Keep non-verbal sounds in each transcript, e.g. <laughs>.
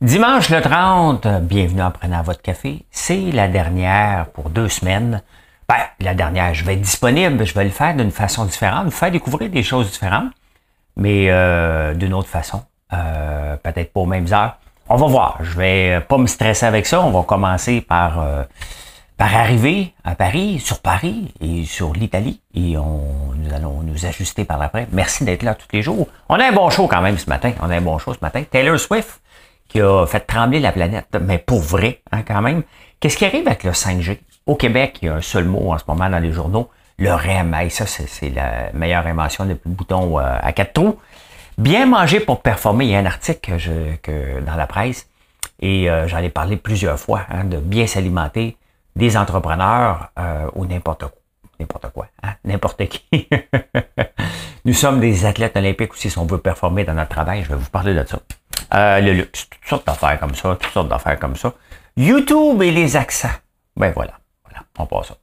Dimanche le 30, bienvenue en prenant votre café. C'est la dernière pour deux semaines. Ben, la dernière, je vais être disponible, je vais le faire d'une façon différente, vous faire découvrir des choses différentes, mais euh, d'une autre façon. Euh, peut-être pas aux mêmes heures. On va voir. Je vais pas me stresser avec ça. On va commencer par, euh, par arriver à Paris, sur Paris et sur l'Italie. Et on, nous allons nous ajuster par l'après. Merci d'être là tous les jours. On a un bon show quand même ce matin. On a un bon show ce matin. Taylor Swift qui a fait trembler la planète, mais pour vrai, hein, quand même. Qu'est-ce qui arrive avec le 5G? Au Québec, il y a un seul mot en ce moment dans les journaux, le REM. ça, c'est la meilleure invention le bouton euh, à quatre trous. Bien manger pour performer. Il y a un article que, dans la presse et euh, j'en ai parlé plusieurs fois, hein, de bien s'alimenter des entrepreneurs euh, ou n'importe quoi. N'importe quoi, hein, n'importe qui. <laughs> Nous sommes des athlètes olympiques aussi si on veut performer dans notre travail. Je vais vous parler de ça. Euh, le luxe, toutes sortes d'affaires comme ça, toutes sortes d'affaires comme ça. YouTube et les accents. Ben voilà, voilà, on passe ça.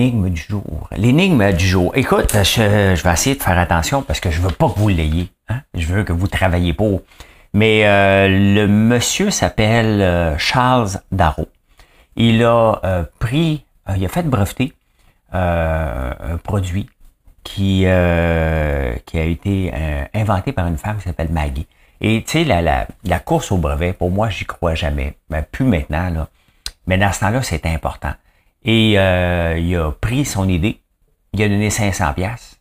L'énigme du jour. L'énigme du jour. Écoute, je, vais essayer de faire attention parce que je veux pas que vous l'ayez. Hein? Je veux que vous travaillez pour. Mais euh, le monsieur s'appelle euh, Charles Darrow. Il a euh, pris, il a fait breveter un produit qui, a été inventé par une femme qui s'appelle Maggie. Et tu sais, la, course au brevet, pour moi, j'y crois jamais. Ben, plus maintenant. Mais dans ce temps-là, c'est important. Et euh, il a pris son idée, il a donné 500 pièces,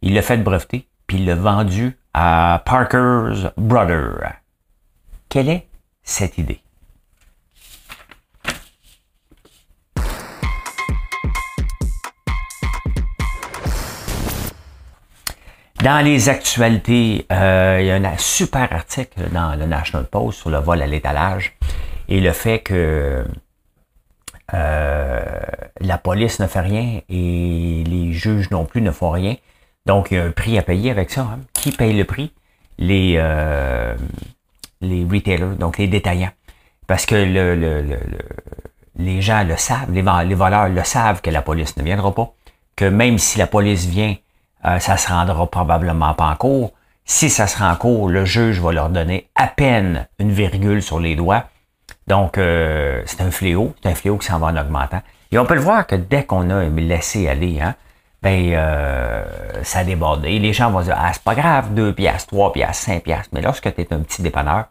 il l'a fait breveter, puis il l'a vendu à Parker's Brother. Quelle est cette idée? Dans les actualités, euh, il y a un super article dans le National Post sur le vol à l'étalage et le fait que la police ne fait rien et les juges non plus ne font rien. Donc, il y a un prix à payer avec ça. Hein. Qui paye le prix? Les, euh, les retailers, donc les détaillants. Parce que le, le, les gens le savent, les, les, voleurs le savent que la police ne viendra pas. Que même si la police vient, euh, ça se rendra probablement pas en cours. Si ça se rend en cours, le juge va leur donner à peine une virgule sur les doigts donc, euh, c'est un fléau, c'est un fléau qui s'en va en augmentant. Et on peut le voir que dès qu'on a laissé aller, hein, ben euh, ça a débordé. Les gens vont dire Ah, c'est pas grave, 2 piastres, 3 piastres, 5 piastres. Mais lorsque tu es un petit dépanneur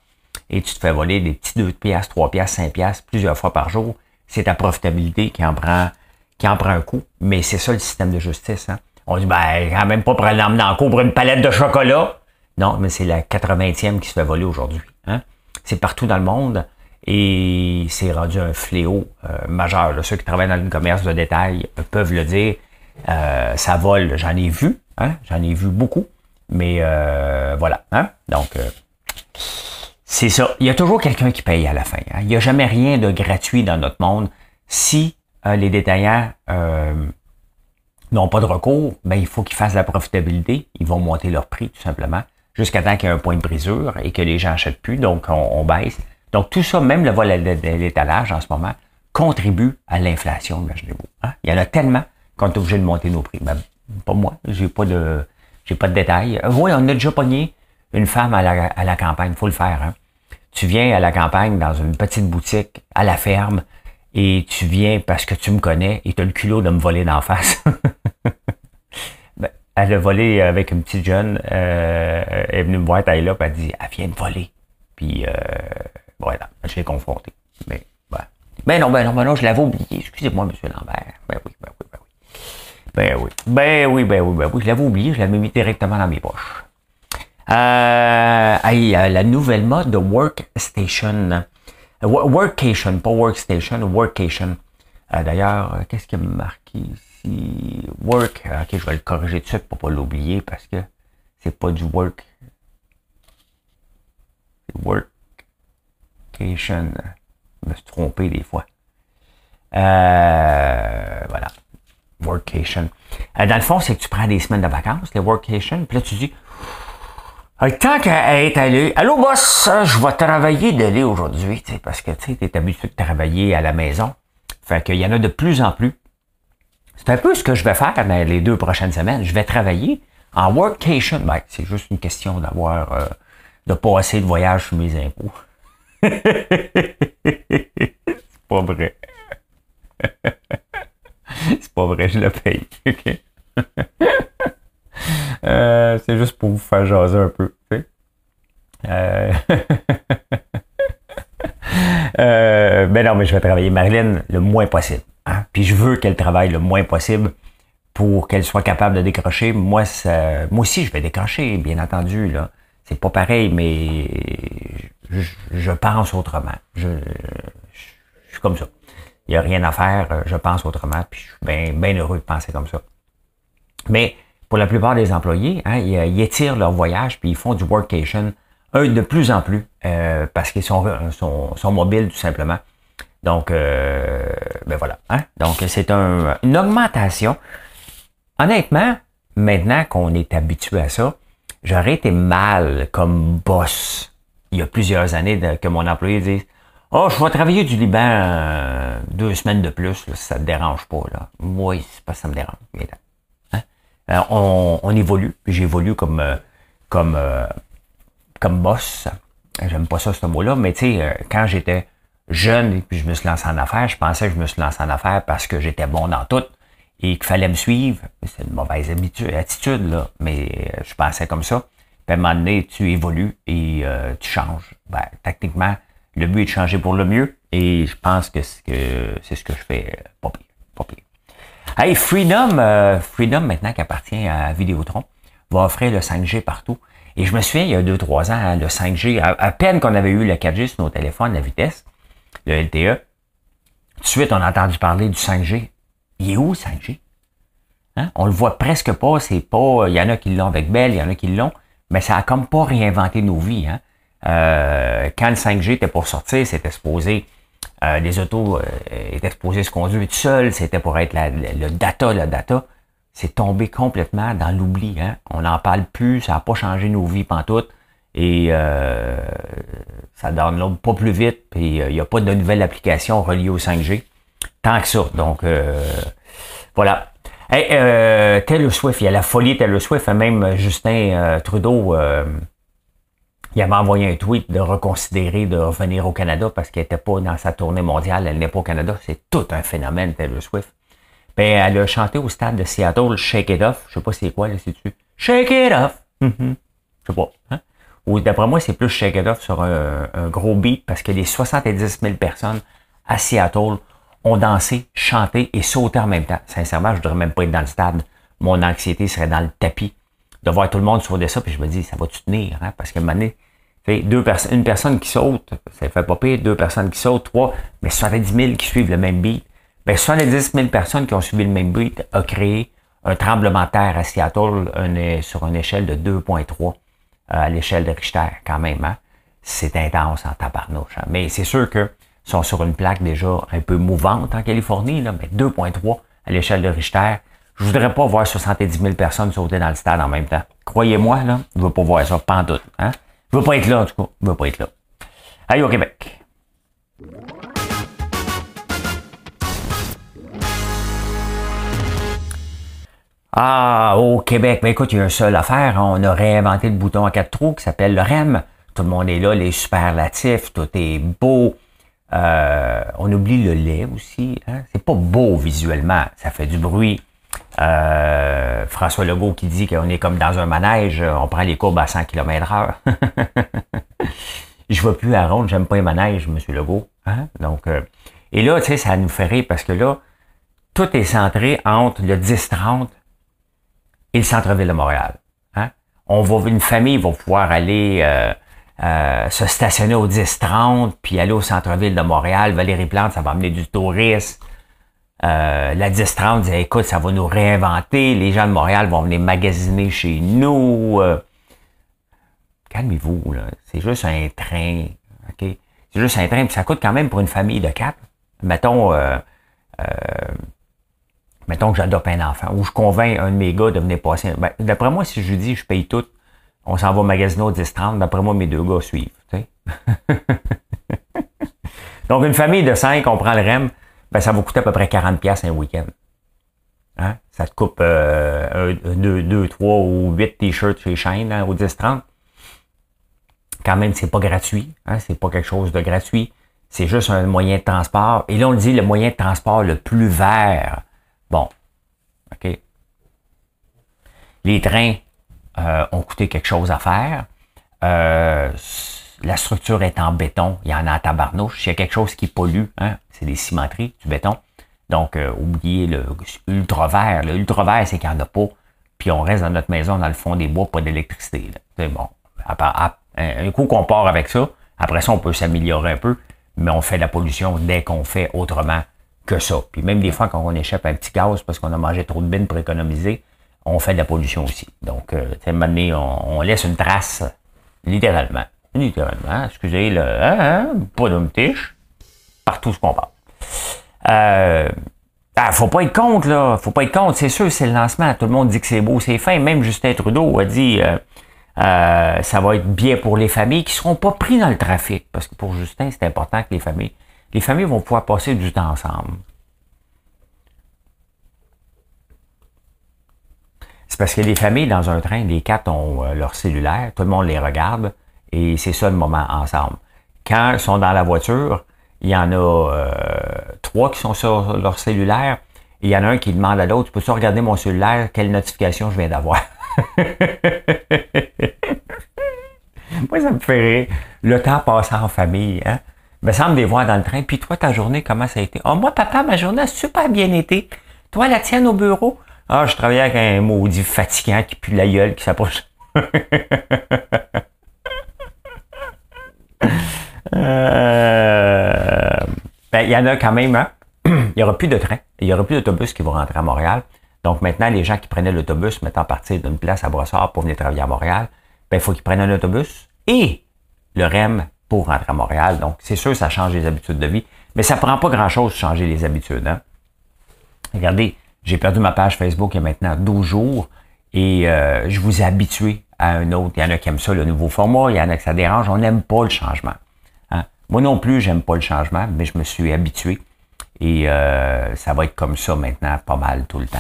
et tu te fais voler des petits 2 piastres, 3 piastres, 5 piastres plusieurs fois par jour, c'est ta profitabilité qui en prend qui en prend un coup. Mais c'est ça le système de justice. Hein. On dit ben quand même pas pour l'emmener en cours pour une palette de chocolat. Non, mais c'est la 80e qui se fait voler aujourd'hui. Hein. C'est partout dans le monde. Et c'est rendu un fléau euh, majeur. Ceux qui travaillent dans le commerce de détail peuvent le dire. Euh, ça vole, j'en ai vu, hein? j'en ai vu beaucoup. Mais euh, voilà. Hein? Donc, c'est ça. Il y a toujours quelqu'un qui paye à la fin. Hein? Il n'y a jamais rien de gratuit dans notre monde. Si les détaillants n'ont pas de recours, ben, il faut qu'ils fassent la profitabilité. Ils vont monter leur prix, tout simplement, jusqu'à temps qu'il y ait un point de brisure et que les gens achètent plus. Donc, on baisse. Donc, tout ça, même le vol à l'étalage en ce moment, contribue à l'inflation, imaginez-vous. Hein? Il y en a tellement qu'on est obligé de monter nos prix. Ben, pas moi, j'ai pas de j'ai pas de détails. Euh, oui, on a déjà pogné une femme à la, à la campagne, faut le faire. Hein? Tu viens à la campagne dans une petite boutique, à la ferme, et tu viens parce que tu me connais et tu as le culot de me voler d'en face. <laughs> ben, elle a volé avec une petite jeune, euh, elle est venue me voir, elle est là, puis elle dit, elle vient de voler. Puis, euh, voilà, je l'ai confronté. Mais, voilà. Ben non, ben non, ben non, je l'avais oublié. Excusez-moi, monsieur Lambert. Ben oui, ben oui, ben oui. Ben oui, ben oui, ben oui, ben oui. Je l'avais oublié, je l'avais mis directement dans mes poches. Euh, la nouvelle mode de Workstation. Workation, pas Workstation, Workation. Euh, D'ailleurs, euh, qu'est-ce qui a marqué ici? Work. Euh, ok, je vais le corriger tout de suite pour pas l'oublier parce que c'est pas du work. C'est work. Je me suis trompé des fois. Euh, voilà. workation. Euh, dans le fond, c'est que tu prends des semaines de vacances, les workation, puis là, tu dis, tant qu'à être allé, allô boss, je vais travailler d'aller aujourd'hui, parce que tu es habitué de travailler à la maison. Fait qu'il y en a de plus en plus. C'est un peu ce que je vais faire dans les deux prochaines semaines. Je vais travailler en workation. Ben, c'est juste une question d'avoir, euh, de pas assez de voyage sur mes impôts. C'est pas vrai. c'est pas vrai, je le paye. Euh, c'est juste pour vous faire jaser un peu. Euh... <laughs> euh... ben non, mais je vais travailler Marilyn le moins possible. Hein? Puis je veux qu'elle travaille le moins possible pour qu'elle soit capable de décrocher. Moi, ça, moi aussi, je vais décrocher, bien entendu. Là. C'est pas pareil, mais je, pense autrement. Je, je, suis comme ça. Il n'y a rien à faire, je pense autrement, puis je suis bien, heureux de penser comme ça. Mais pour la plupart des employés, hein, ils, étirent leur voyage, puis ils font du workation un de plus en plus, euh, parce qu'ils sont, mobiles tout simplement. Donc, euh, ben voilà. Hein? Donc, c'est un, une augmentation. Honnêtement, maintenant qu'on est habitué à ça, j'aurais été mal comme boss il y a plusieurs années que mon employé dise Oh, je vais travailler du Liban euh, deux semaines de plus, là, ça te dérange pas. Là. Moi, c'est pas ça me dérange. Hein? Euh, on, on, évolue, j'évolue comme euh, comme comme boss. J'aime pas ça ce mot-là, mais tu sais, quand j'étais jeune et puis je me suis lancé en affaires, je pensais que je me suis lancé en affaires parce que j'étais bon dans tout et qu'il fallait me suivre. C'est une mauvaise habitude, attitude, là, mais je pensais comme ça. Puis à un moment donné, tu évolues et euh, tu changes. Ben, techniquement, le but est de changer pour le mieux et je pense que c'est, que c'est ce que je fais euh, pas pire. Pas pire. Hey, Freedom, Freedom maintenant qui appartient à Vidéotron, va offrir le 5G partout. Et je me souviens, il y a 2-3 ans, hein, le 5G, à, peine qu'on avait eu le 4G sur nos téléphones, la vitesse, le LTE, tout de suite, on a entendu parler du 5G. Il est où le 5G? Hein? On le voit presque pas, c'est pas. Il y en a qui l'ont avec Bell, il y en a qui l'ont, mais ça a comme pas réinventé nos vies. Hein? Euh, quand le 5G était pour sortir, c'était supposé. Euh, les autos euh, étaient supposées se conduire tout seul, c'était pour être la, le data, le data. C'est tombé complètement dans l'oubli. Hein? On n'en parle plus, ça n'a pas changé nos vies pantoute. Et euh, ça download pas plus vite, puis il n'y a pas de nouvelle application reliée au 5G. Tant que ça. Donc voilà. Hey, euh, Taylor Swift, il y a la folie Taylor Swift, même euh, Justin euh, Trudeau, euh, il avait envoyé un tweet de reconsidérer de revenir au Canada parce qu'elle n'était pas dans sa tournée mondiale, elle n'est pas au Canada. C'est tout un phénomène, Taylor Swift. Ben, elle a chanté au stade de Seattle, Shake It Off. Je sais pas c'est quoi, là, c'est-tu? Shake It Off! Mm-hmm. Je sais pas. Hein? Ou d'après moi, c'est plus Shake It Off sur un, un gros beat parce que les 70 000 personnes à Seattle ont dansé, chanté et sauté en même temps. Sincèrement, je ne voudrais même pas être dans le stade. Mon anxiété serait dans le tapis. De voir tout le monde sauter ça, puis je me dis, ça va-tu tenir? Hein? Parce que un moment deux personnes, une personne qui saute, ça fait pas pire, deux personnes qui sautent, trois, mais 70 000 qui suivent le même beat. Ben, 70 000 personnes qui ont suivi le même beat a créé un tremblement de terre à Seattle sur une échelle de 2.3 euh, à l'échelle de Richter, quand même. Hein? C'est intense en tabarnouche. Hein? Mais c'est sûr que sont sur une plaque déjà un peu mouvante en Californie, là, mais 2.3 à l'échelle de Richter. Je voudrais pas voir 70 000 personnes sauter dans le stade en même temps. Croyez-moi, là, je veux pas voir ça, pas en doute. Hein? Je veux pas être là, en tout cas. Je veux pas être là. Allez au Québec. Ah, au Québec, ben écoute, il y a une seule affaire. On a réinventé le bouton à quatre trous qui s'appelle le REM. Tout le monde est là, les superlatifs, tout est beau. Euh, on oublie le lait aussi. Hein? C'est pas beau visuellement, ça fait du bruit. Euh, François Legault qui dit qu'on est comme dans un manège, on prend les courbes à 100 km heure. <laughs> Je vois plus à ronde, j'aime pas les manèges, M. Legault. Hein? Donc, euh, et là, tu sais, ça nous fait rire parce que là, tout est centré entre le 10-30 et le centre-ville de Montréal. Hein? On va, une famille va pouvoir aller euh, se stationner au 10-30, puis aller au centre-ville de Montréal. Valérie Plante, ça va amener du tourisme. Euh, la 10-30 disait, écoute, ça va nous réinventer. Les gens de Montréal vont venir magasiner chez nous. Euh. Calmez-vous, là. C'est juste un train. OK? C'est juste un train, puis ça coûte quand même pour une famille de quatre. Mettons, mettons que j'adopte un enfant, ou je convainc un de mes gars de venir passer. Ben, d'après moi, si je lui dis je paye tout, on s'en va magasiner au 10-30, d'après moi, mes deux gars suivent. <laughs> Donc, une famille de cinq, on prend le REM, ben, ça va coûter à peu près 40$ un week-end. Hein? Ça te coupe 2, euh, 3 ou 8 t-shirts chez Shane hein, au 10-30. Quand même, c'est pas gratuit. Hein? C'est pas quelque chose de gratuit. C'est juste un moyen de transport. Et là, on le dit le moyen de transport le plus vert. Bon. OK. Les trains euh, ont coûté quelque chose à faire. Euh, la structure est en béton. Il y en a à tabarnouche. Il y a quelque chose qui pollue. Hein? C'est des cimenteries, du béton. Donc, euh, oubliez le ultra vert. Le ultra vert, c'est qu'il n'y en a pas. Puis on reste dans notre maison, dans le fond des bois, pas d'électricité. C'est bon. un coup qu'on part avec ça, après ça, on peut s'améliorer un peu, mais on fait la pollution dès qu'on fait autrement que ça. Puis même des fois, quand on échappe un petit gaz parce qu'on a mangé trop de bines pour économiser, on fait de la pollution aussi. Donc, euh, à on, laisse une trace, littéralement. Littéralement, excusez le hein, hein, pas de tiche, partout ce qu'on parle. Euh, ah, faut pas être contre, là. Faut pas être contre. C'est sûr, c'est le lancement. Tout le monde dit que c'est beau, c'est fin. Même Justin Trudeau a dit euh, euh, ça va être bien pour les familles qui seront pas pris dans le trafic. Parce que pour Justin, c'est important que les familles. Les familles vont pouvoir passer du temps ensemble. C'est parce que les familles dans un train, les quatre ont euh, leur cellulaire, tout le monde les regarde et c'est ça le moment ensemble. Quand ils sont dans la voiture, il y en a euh, trois qui sont sur leur cellulaire. Et il y en a un qui demande à l'autre, peux-tu regarder mon cellulaire, quelle notification je viens d'avoir? <laughs> Moi, ça me fait rire. Le temps passé en famille, hein? me semble dans le train. Puis toi, ta journée, comment ça a été? Oh, moi, papa, ma journée a super bien été. Toi, la tienne au bureau? Ah, je travaillais avec un maudit fatigant qui pue la gueule, qui s'approche. <laughs> Euh, ben, il y en a quand même, hein? <clears throat> il n'y aura plus de train, il n'y aura plus d'autobus qui vont rentrer à Montréal. Donc maintenant, les gens qui prenaient l'autobus, mettant partir d'une place à Brossard pour venir travailler à Montréal, ben, il faut qu'ils prennent un autobus et le REM pour rentrer à Montréal. Donc, c'est sûr, ça change les habitudes de vie. Mais ça ne prend pas grand-chose de changer les habitudes. Hein? Regardez, j'ai perdu ma page Facebook il y a maintenant 12 jours et euh, je vous ai habitué à un autre. Il y en a qui aiment ça, le nouveau format, il y en a qui ça dérange. On n'aime pas le changement. Moi non plus, j'aime pas le changement, mais je me suis habitué. Et euh, ça va être comme ça maintenant, pas mal tout le temps.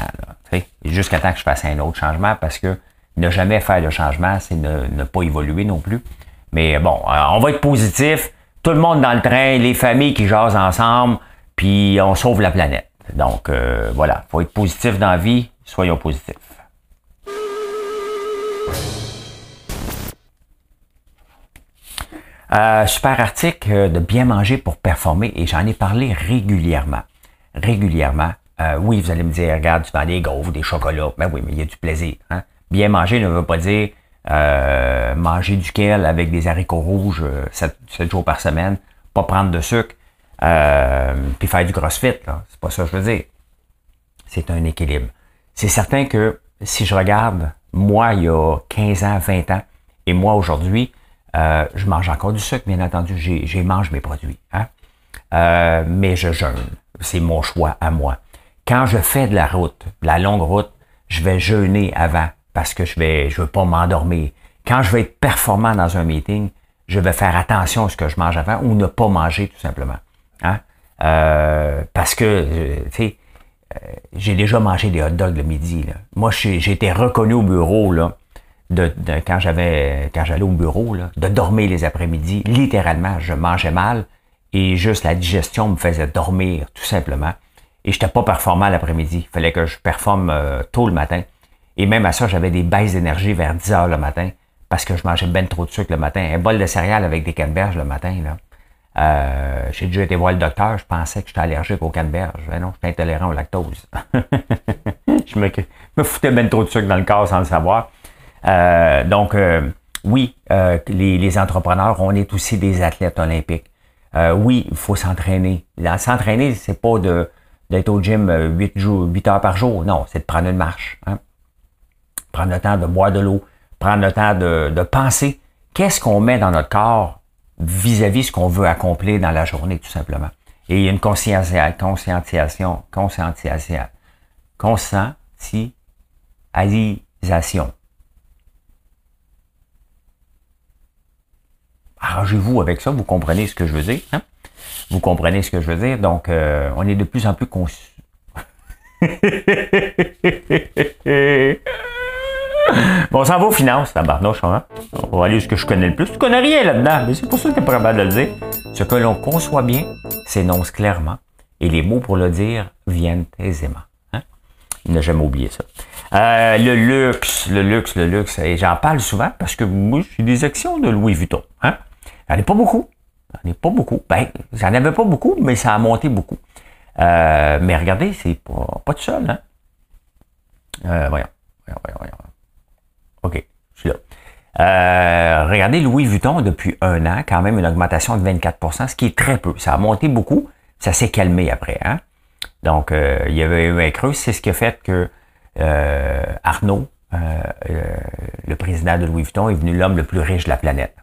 Jusqu'à temps que je fasse un autre changement, parce que ne jamais faire de changement, c'est ne, pas évoluer non plus. Mais bon, euh, on va être positif. Tout le monde dans le train, les familles qui jasent ensemble, puis on sauve la planète. Donc euh, voilà, faut être positif dans la vie, soyons positifs. Euh, super article euh, de bien manger pour performer et j'en ai parlé régulièrement. Régulièrement. Euh, oui, vous allez me dire, regarde, tu vends des gaufres, des chocolats. Ben oui, mais il y a du plaisir. Hein? Bien manger ne veut pas dire manger du kale avec des haricots rouges 7, jours par semaine, pas prendre de sucre, puis faire du crossfit. C'est pas ça que je veux dire. C'est un équilibre. C'est certain que si je regarde, moi, il y a 15 ans, 20 ans, et moi aujourd'hui, euh, je mange encore du sucre, bien entendu, j'ai mange mes produits. Hein? Euh, mais je jeûne. C'est mon choix à moi. Quand je fais de la route, de la longue route, je vais jeûner avant parce que je vais, je veux pas m'endormir. Quand je vais être performant dans un meeting, je vais faire attention à ce que je mange avant ou ne pas manger tout simplement. Hein? Euh, parce que, tu sais, j'ai déjà mangé des hot dogs le midi. Là. Moi, j'ai été reconnu au bureau là, de, quand j'avais quand j'allais au bureau, de dormir les après-midi. Littéralement, je mangeais mal et juste la digestion me faisait dormir tout simplement. Et je n'étais pas performant l'après-midi. Il fallait que je performe euh, tôt le matin. Et même à ça, j'avais des baisses d'énergie vers 10 heures le matin parce que je mangeais ben trop de sucre le matin. Un bol de céréales avec des canneberges le matin. Là. Euh, j'ai déjà été voir le docteur, je pensais que j'étais allergique aux canneberges. Ben non, j'étais intolérant au lactose. <laughs> je me, foutais ben trop de sucre dans le corps sans le savoir. Euh, donc, euh, oui, euh, les, entrepreneurs, on est aussi des athlètes olympiques. oui, il faut s'entraîner. S'entraîner, c'est pas de d'être au gym 8, jours, 8 heures par jour. Non, c'est de prendre une marche. Hein. Prendre le temps de boire de l'eau. Prendre le temps de, de penser qu'est-ce qu'on met dans notre corps vis-à-vis -vis ce qu'on veut accomplir dans la journée, tout simplement. Et il y a une conscientisation, conscientisation, conscientisation, conscientisation. Arrangez-vous avec ça, vous comprenez ce que je veux dire. Hein? Vous comprenez ce que je veux dire? Donc, euh, on est de plus en plus conscient. <laughs> bon, on s'en va aux finances, la barnoche, hein? On va aller ce que je connais le plus. Tu connais rien là-dedans, mais c'est pour ça que tu es capable de le dire. Ce que l'on conçoit bien s'énonce clairement et les mots pour le dire viennent aisément. Hein? Il n'a jamais oublié ça. Euh, le luxe, le luxe, le luxe, et j'en parle souvent parce que moi, j'ai des actions de Louis Vuitton. Hein? J'en ai pas beaucoup. J'en ai pas beaucoup. Ben, j'en avais pas beaucoup, mais ça a monté beaucoup. Euh, mais regardez, c'est pas, pas tout seul. Hein? Euh, voyons. voyons, voyons, voyons. OK, je suis là. Euh, regardez Louis Vuitton depuis un an, quand même une augmentation de 24% ce qui est très peu. Ça a monté beaucoup, ça s'est calmé après. Hein? Donc, euh, il y avait eu un creux. C'est ce qui a fait que euh, Arnaud, le président de Louis Vuitton, est venu l'homme le plus riche de la planète.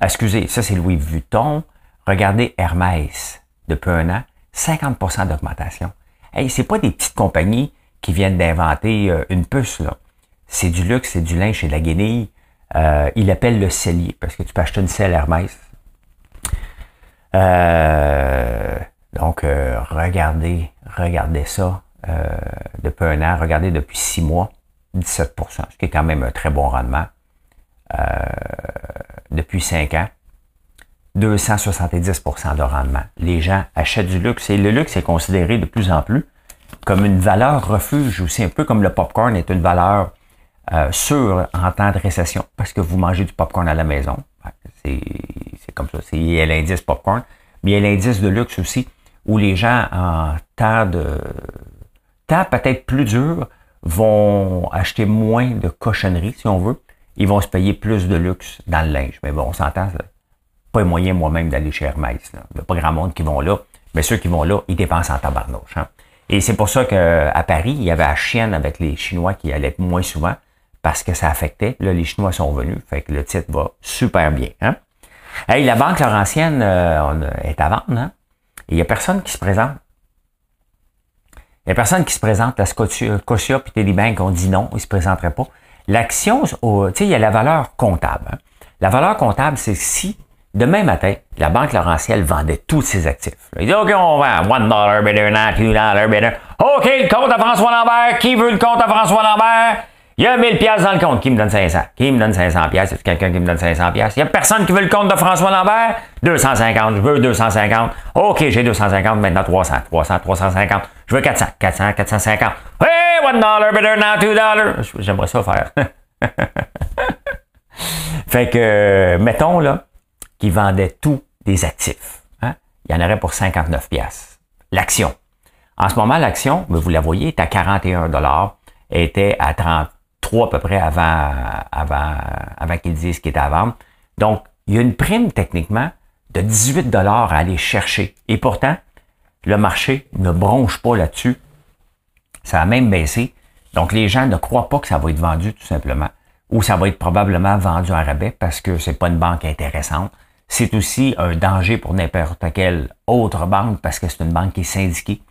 Excusez, ça c'est Louis Vuitton. Regardez Hermès, depuis un an, 50% d'augmentation. Hey, c'est pas des petites compagnies qui viennent d'inventer une puce, là. C'est du luxe, c'est du linge, c'est de la guenille. Euh, il appelle le cellier parce que tu peux acheter une selle Hermès. Euh, donc, euh, regardez, regardez ça depuis un an, regardez depuis six mois, 17% ce qui est quand même un très bon rendement. depuis cinq ans, 270% de rendement. Les gens achètent du luxe et le luxe est considéré de plus en plus comme une valeur refuge aussi, un peu comme le popcorn est une valeur euh, sûr en temps de récession parce que vous mangez du popcorn à la maison. C'est comme ça. Il y a l'indice popcorn, mais il y a l'indice de luxe aussi où les gens en temps de temps peut-être plus dur vont acheter moins de cochonneries, si on veut. Ils vont se payer plus de luxe dans le linge. Mais bon, on s'entend, pas moyen moi-même d'aller chez Hermès. Il n'y a pas grand monde qui vont là. Mais ceux qui vont là, ils dépensent en tabarnouche. Hein. Et c'est pour ça qu'à Paris, il y avait la chienne avec les Chinois qui allaient moins souvent parce que ça affectait. Là, les Chinois sont venus, fait que le titre va super bien. Hein? Hey, la Banque Laurentienne euh, est à vendre, hein? il n'y a personne qui se présente. Il n'y a personne qui se présente. La Scotia, Scotia puis Telebank ont dit non, ils ne se présenteraient pas. L'action, tu sais, il y a la valeur comptable. Hein? La valeur comptable, c'est si Demain matin, la Banque Laurentienne vendait tous ses actifs. Il dit, OK, on vend one dollar better, not two dollar better. OK, le compte à François Lambert. Qui veut le compte à François Lambert? Il y a 1000 pièces dans le compte. Qui me donne 500? Qui me donne 500 pièces? C'est quelqu'un qui me donne 500 pièces? Il y a personne qui veut le compte de François Lambert? 250. Je veux 250. OK, j'ai 250. Maintenant 300. 300, 350. Je veux 400. 400, 450. Hey, one dollar better now two dollars. J'aimerais ça faire. <laughs> fait que, mettons, là, qu'ils vendaient tous des actifs. Hein? Il y en aurait pour 59 pièces. L'action. En ce moment, l'action, vous la voyez, est à 41 dollars était à 30, à peu près avant, avant, avant qu'ils disent qu'il était à vendre. Donc, il y a une prime techniquement de 18 dollars à aller chercher. Et pourtant, le marché ne bronche pas là-dessus. Ça a même baissé. Donc, les gens ne croient pas que ça va être vendu tout simplement. Ou ça va être probablement vendu en rabais parce que c'est pas une banque intéressante. C'est aussi un danger pour n'importe quelle autre banque parce que c'est une banque qui est syndiquée.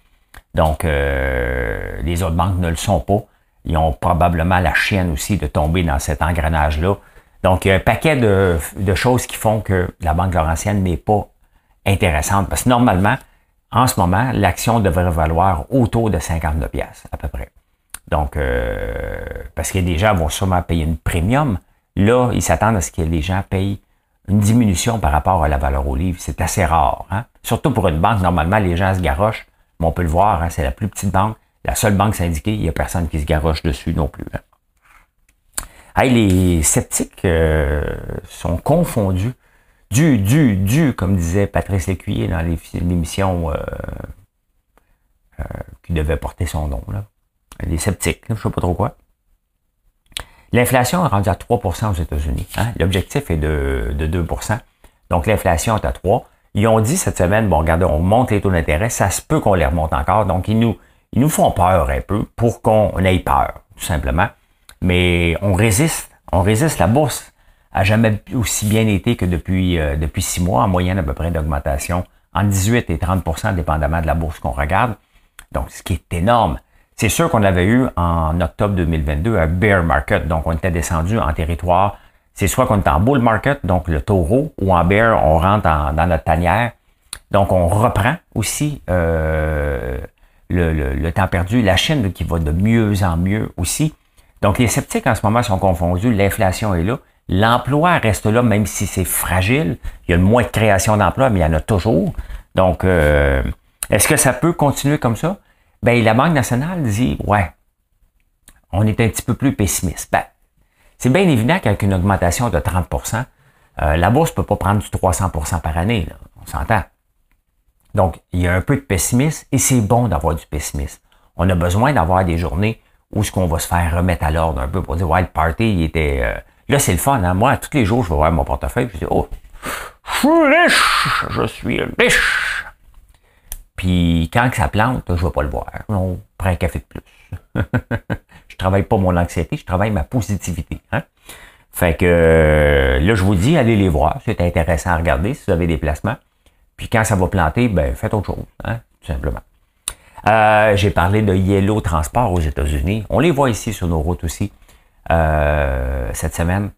Donc, euh, les autres banques ne le sont pas. Ils ont probablement la chienne aussi de tomber dans cet engrenage-là. Donc, il y a un paquet de, choses qui font que la Banque Laurentienne n'est pas intéressante. Parce que normalement, en ce moment, l'action devrait valoir autour de 59 pièces à peu près. Donc, euh, parce que les gens vont sûrement payer une premium. Là, ils s'attendent à ce que les gens payent une diminution par rapport à la valeur au livre. C'est assez rare. Hein? Surtout pour une banque, normalement, les gens se garochent. Mais on peut le voir, hein, c'est la plus petite banque la seule banque syndiquée, il n'y a personne qui se garoche dessus non plus. Hein. les sceptiques euh, sont confondus. Du, du, du, comme disait Patrice Lécuyer dans l'émission euh, euh, qui devait porter son nom. Là. Les sceptiques, je ne sais pas trop quoi. L'inflation est rendue à 3% aux États-Unis. Hein. L'objectif est de, de 2 Donc l'inflation est à 3 Ils ont dit cette semaine, bon, regardez, on monte les taux d'intérêt, ça se peut qu'on les remonte encore. Donc, ils nous, ils nous font peur un peu pour qu'on ait peur, tout simplement. Mais on résiste. On résiste. La bourse a jamais aussi bien été que depuis, euh, depuis six mois, en moyenne à peu près d'augmentation, en 18 et 30% dépendamment de la bourse qu'on regarde. Donc, ce qui est énorme, C'est sûr qu'on avait eu en octobre 2022 un bear market, donc on était descendu en territoire. C'est soit qu'on est en bull market, donc le taureau, ou en bear, on rentre dans notre tanière. Donc on reprend aussi euh, le, temps perdu. La Chine qui va de mieux en mieux aussi. Donc les sceptiques en ce moment sont confondus. L'inflation est là. L'emploi reste là, même si c'est fragile. Il y a moins de création d'emplois, mais il y en a toujours. Donc, euh, est-ce que ça peut continuer comme ça? Ben, la Banque nationale dit, ouais, on est un petit peu plus pessimiste. Ben, c'est bien évident qu'avec une augmentation de 30% euh, la bourse peut pas prendre du 300% par année, on s'entend. Donc, il y a un peu de pessimisme et c'est bon d'avoir du pessimisme. On a besoin d'avoir des journées où ce qu'on va se faire remettre à l'ordre un peu pour dire, ouais, le party, il était... Euh, là, c'est le fun. Hein? Moi, tous les jours, je vais voir mon portefeuille je dis, oh, je suis riche, je suis riche. Puis quand ça plante, je ne vais pas le voir. On prend un café de plus. <laughs> je travaille pas mon anxiété, je travaille ma positivité. Hein? Fait que euh, là, je vous dis, allez les voir. C'est intéressant à regarder si vous avez des placements. Puis quand ça va planter, ben faites autre chose, hein, tout simplement. Euh, j'ai parlé de Yellow Transport aux États-Unis. On les voit ici sur nos routes aussi. Euh, cette semaine,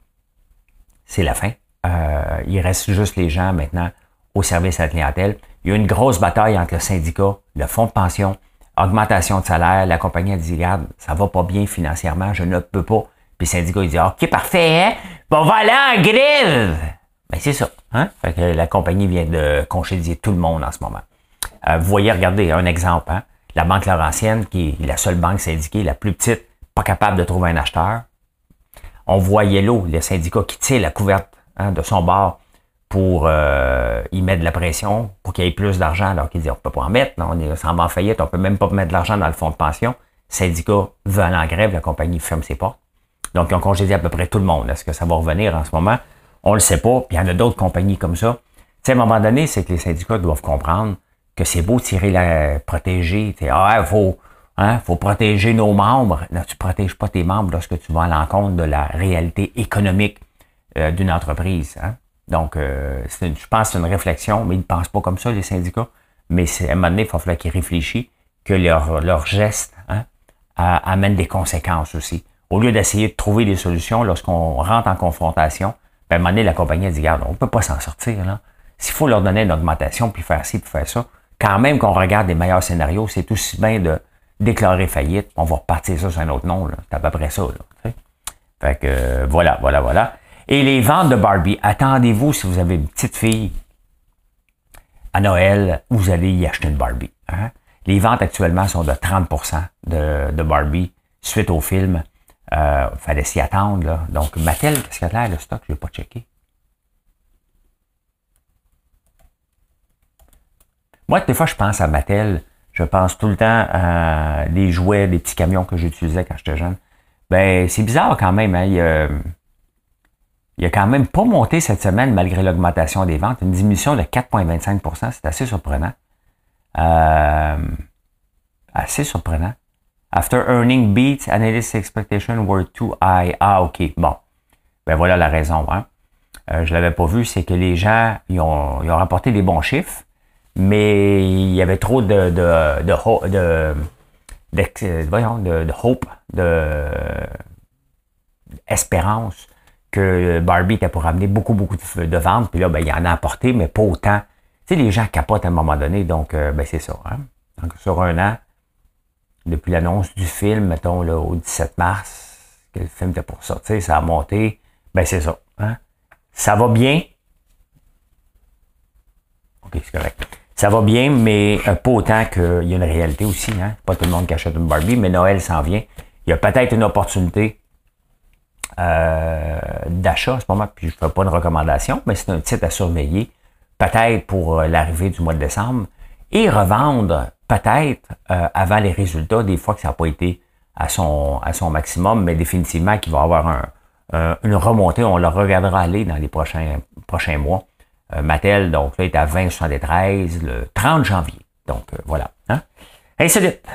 c'est la fin. Euh, il reste juste les gens maintenant au service à la clientèle. Il y a une grosse bataille entre le syndicat, le fonds de pension, augmentation de salaire. La compagnie a dit, regarde, ça va pas bien financièrement, je ne peux pas. Puis le syndicat, il dit, OK, parfait, hein? Bon, aller en grève. Ben, c'est ça. Hein? La compagnie vient de congédier tout le monde en ce moment. Euh, vous voyez, regardez, un exemple. Hein? La Banque Laurentienne, qui est la seule banque syndiquée, la plus petite, pas capable de trouver un acheteur. On voit Yellow, le syndicat qui tire la couverte hein, de son bar pour euh, y mettre de la pression, pour qu'il y ait plus d'argent, alors qu'il dit on peut pas en mettre, on est en faillite, on peut même pas mettre de l'argent dans le fonds de pension. Le syndicat veut aller en grève, la compagnie ferme ses portes. Donc, ils ont congédié à peu près tout le monde. Est-ce que ça va revenir en ce moment? On le sait pas, puis il y en a d'autres compagnies comme ça. Tu sais, à un moment donné, c'est que les syndicats doivent comprendre que c'est beau tirer la protéger. Ah, il faut, hein, faut protéger nos membres. Non, tu protèges pas tes membres lorsque tu vas à l'encontre de la réalité économique euh, d'une entreprise. Hein. Donc, euh, une, je pense que c'est une réflexion, mais ils ne pensent pas comme ça, les syndicats. Mais à un moment donné, il va falloir qu'ils réfléchissent que leurs leur gestes hein, amènent des conséquences aussi. Au lieu d'essayer de trouver des solutions lorsqu'on rentre en confrontation, à un moment donné, la compagnie a dit, regarde, on ne peut pas s'en sortir. S'il faut leur donner une augmentation, puis faire ci, puis faire ça, quand même qu'on regarde les meilleurs scénarios, c'est aussi bien de déclarer faillite, on va repartir ça sur un autre nom. C'est à peu près ça. Là, fait que euh, voilà, voilà, voilà. Et les ventes de Barbie, attendez-vous si vous avez une petite fille à Noël, vous allez y acheter une Barbie. Hein? Les ventes actuellement sont de 30% de, de Barbie suite au film. Euh, fallait s'y attendre. Donc, Mattel, qu'est-ce qu'il y a le stock? Je ne vais pas checker. Moi, des fois, je pense à Mattel. Je pense tout le temps à des jouets, des petits camions que j'utilisais quand j'étais jeune. Ben, c'est bizarre quand même. Hein? Il, il a quand même pas monté cette semaine malgré l'augmentation des ventes. Une diminution de 4,25% C'est assez surprenant. Euh, assez surprenant. After earning beats, analyst expectations were too high. Ah, OK. Bon. Ben voilà la raison. Hein. Euh, je l'avais pas vu, c'est que les gens ils ont, ils ont rapporté des bons chiffres, mais il y avait trop de de de, voyons, de, de hope, de espérance que Barbie était pour amener beaucoup, beaucoup de, ventes. Puis là, ben, il en a apporté, mais pas autant. Tu sais, les gens capotent à un moment donné, donc euh, ben, c'est ça. Hein? Donc, sur un an, depuis l'annonce du film, mettons, au 17 mars, que le film était pour sortir, ça a monté, ben c'est ça. Hein? Ça va bien. OK, c'est correct. Ça va bien, mais euh, pas autant qu'il y a une réalité aussi. Hein? Pas tout le monde qui achète une Barbie, mais Noël s'en vient. Il y a peut-être une opportunité euh, d'achat à ce moment, puis je ne fais pas de recommandation, mais c'est un titre à surveiller, peut-être pour euh, l'arrivée du mois de décembre, et revendre peut-être euh, avant les résultats, des fois que ça n'a pas été à son, maximum, mais définitivement qu'il va avoir un, une remontée. On le regardera aller dans les prochains, prochains mois. Euh, Mattel, donc là, est à 20,73 le 30 janvier. Donc euh, voilà. Hein? Insolite.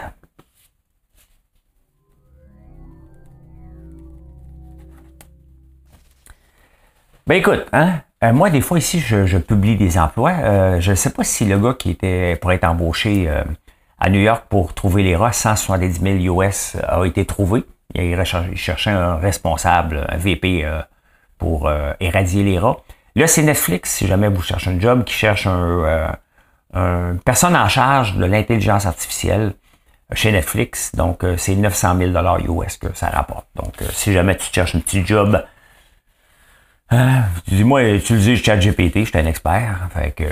Ben écoute, hein, moi, des fois ici, je, publie des emplois. je ne sais pas si le gars qui était pour être embauché à New York pour trouver les rats. 170 000 US a été trouvé. Il cherchait un responsable, un VP euh, pour euh, éradier les rats. Là, c'est Netflix, si jamais vous cherchez un job, qui cherche un, euh, une personne en charge de l'intelligence artificielle chez Netflix. Donc, c'est 900 000 US que ça rapporte. Donc, si jamais tu cherches un petit job Hein? Dis-moi, utiliser ChatGPT, je suis un expert. Fait que,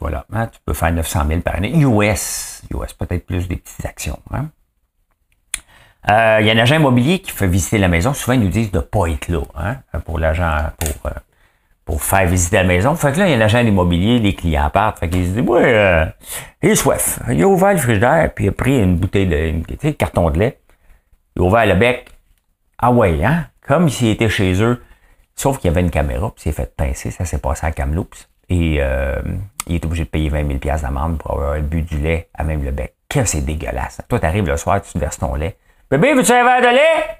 voilà, hein, tu peux faire 900 000 par année. US, US, peut-être plus des petites actions. Hein? Euh, il y a un agent immobilier qui fait visiter la maison. Souvent, ils nous disent de ne pas être là hein, pour l'agent, pour, euh, pour faire visiter la maison. Fait que là, il y a un agent immobilier, les clients partent. Fait qu'ils se disent, ouais, euh, il est soif. Il a ouvert le frigidaire, puis il a pris une bouteille de, carton de lait. Il a ouvert le bec. Ah ouais, hein? Comme s'il était chez eux Sauf qu'il y avait une caméra, puis s'est fait pincer, ça s'est passé à Kamloops. Et euh, il est obligé de payer 20 000 d'amende pour avoir bu du lait à même le bec. Que c'est dégueulasse. Toi, t'arrives le soir, tu te verses ton lait. Bébé, veux-tu un verre de lait?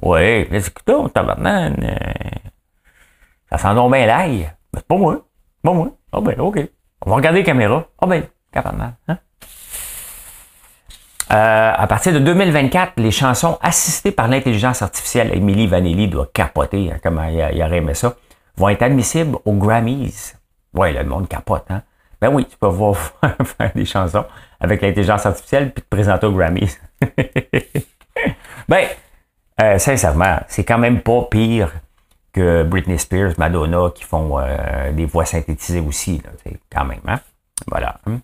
Oui. Mais c'est tabarnak, euh, ça sent donc bien l'ail. Mais c'est pas moi. Pas moi. Ah oh ben, OK. On va regarder les caméras. Ah oh ben, capable, hein? Euh, à partir de 2024, les chansons assistées par l'intelligence artificielle, Emily Vanelli doit capoter, hein, comment il, il aurait aimé ça, vont être admissibles aux Grammys. Ouais, le monde capote, hein? Ben oui, tu peux voir <laughs> faire des chansons avec l'intelligence artificielle puis te présenter aux Grammys. <laughs> ben, euh, sincèrement, c'est quand même pas pire que Britney Spears, Madonna qui font euh, des voix synthétisées aussi, là, quand même, hein? Voilà. Hein.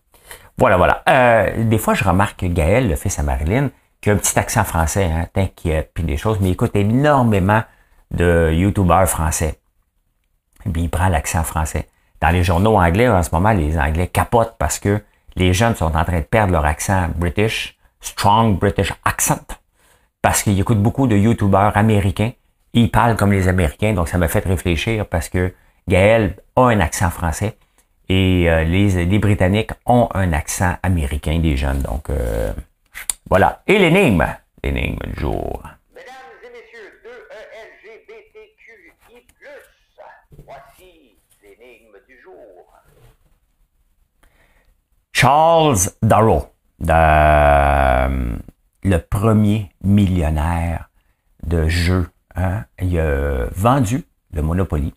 Voilà, voilà. Euh, des fois, je remarque que Gaël, le fils à Marilyn, qui a un petit accent français, hein, t'inquiète, puis des choses, mais il écoute énormément de YouTubeurs français. Il prend l'accent français. Dans les journaux anglais, en ce moment, les Anglais capotent parce que les jeunes sont en train de perdre leur accent british, strong British accent, parce qu'ils écoutent beaucoup de YouTubeurs américains. Ils parlent comme les Américains, donc ça m'a fait réfléchir parce que Gaël a un accent français. Et euh, les, les, Britanniques ont un accent américain des jeunes. Donc, euh, voilà. Et l'énigme. L'énigme du jour. Mesdames et messieurs, de LGBTQI+, voici l'énigme du jour. Charles Darrow, le premier millionnaire de jeux, hein, il a vendu le Monopoly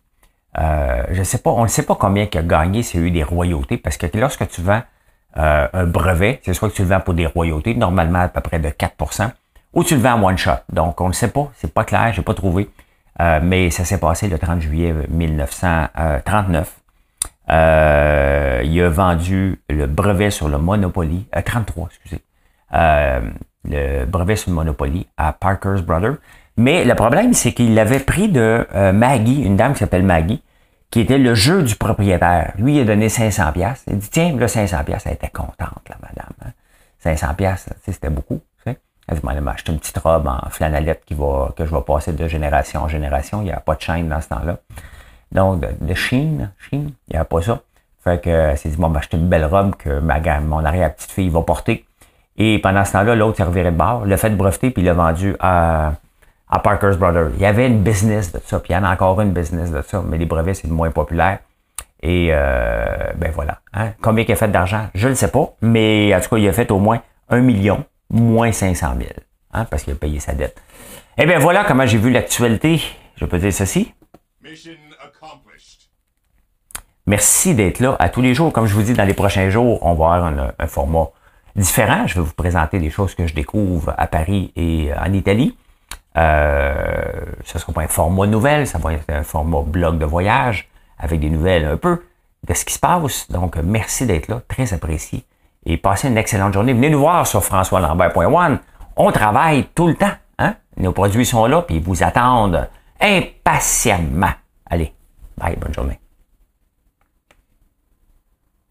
euh, je sais pas, on ne sait pas combien il a gagné s'il y a eu des royautés, parce que lorsque tu vends euh, un brevet, c'est soit que tu le vends pour des royautés, normalement à peu près de 4% ou tu le vends en one shot. Donc, on ne sait pas, c'est pas clair, j'ai pas trouvé. Euh, mais ça s'est passé le 30 juillet 1939. il a vendu le brevet sur le Monopoly, 33, excusez, le brevet sur le Monopoly à Parker's Brothers. Mais le problème, c'est qu'il l'avait pris de euh, Maggie, une dame qui s'appelle Maggie, qui était le jeu du propriétaire. Lui, il a donné 500 pièces. Il dit, tiens, là, 500 pièces, elle était contente, la madame. Hein? 500 pièces, c'était beaucoup. Tu sais? Elle dit, m'a acheté une petite robe en flanellette qui va, que je vais passer de génération en génération. Il n'y a pas de chaîne dans ce temps-là. Donc, de, Chine, Chine, il n'y a pas ça. Fait que, elle s'est dit, bon, acheté une belle robe que ma, mon arrière-petite-fille va porter. Et pendant ce temps-là, l'autre, il reviré de bord, le fait breveter, puis il l'a vendu à à Parker's Brothers. Il y avait une business de ça, puis il y en a encore une business de ça, mais les brevets, c'est le moins populaire. Et euh, ben voilà. Hein. Combien il a fait d'argent? Je ne sais pas, mais en tout cas, il a fait au moins un million, moins 500 000, hein, parce qu'il a payé sa dette. Eh bien voilà comment j'ai vu l'actualité. Je peux dire ceci. Merci d'être là à tous les jours. Comme je vous dis, dans les prochains jours, on va avoir un, un format différent. Je vais vous présenter des choses que je découvre à Paris et en Italie. Euh, ce ne sera pas un format nouvelle, ça va être un format blog de voyage avec des nouvelles un peu de ce qui se passe. Donc, merci d'être là, très apprécié. Et passez une excellente journée. Venez nous voir sur françoislambert.one. On travaille tout le temps. Hein? Nos produits sont là, puis ils vous attendent impatiemment. Allez, bye, bonne journée.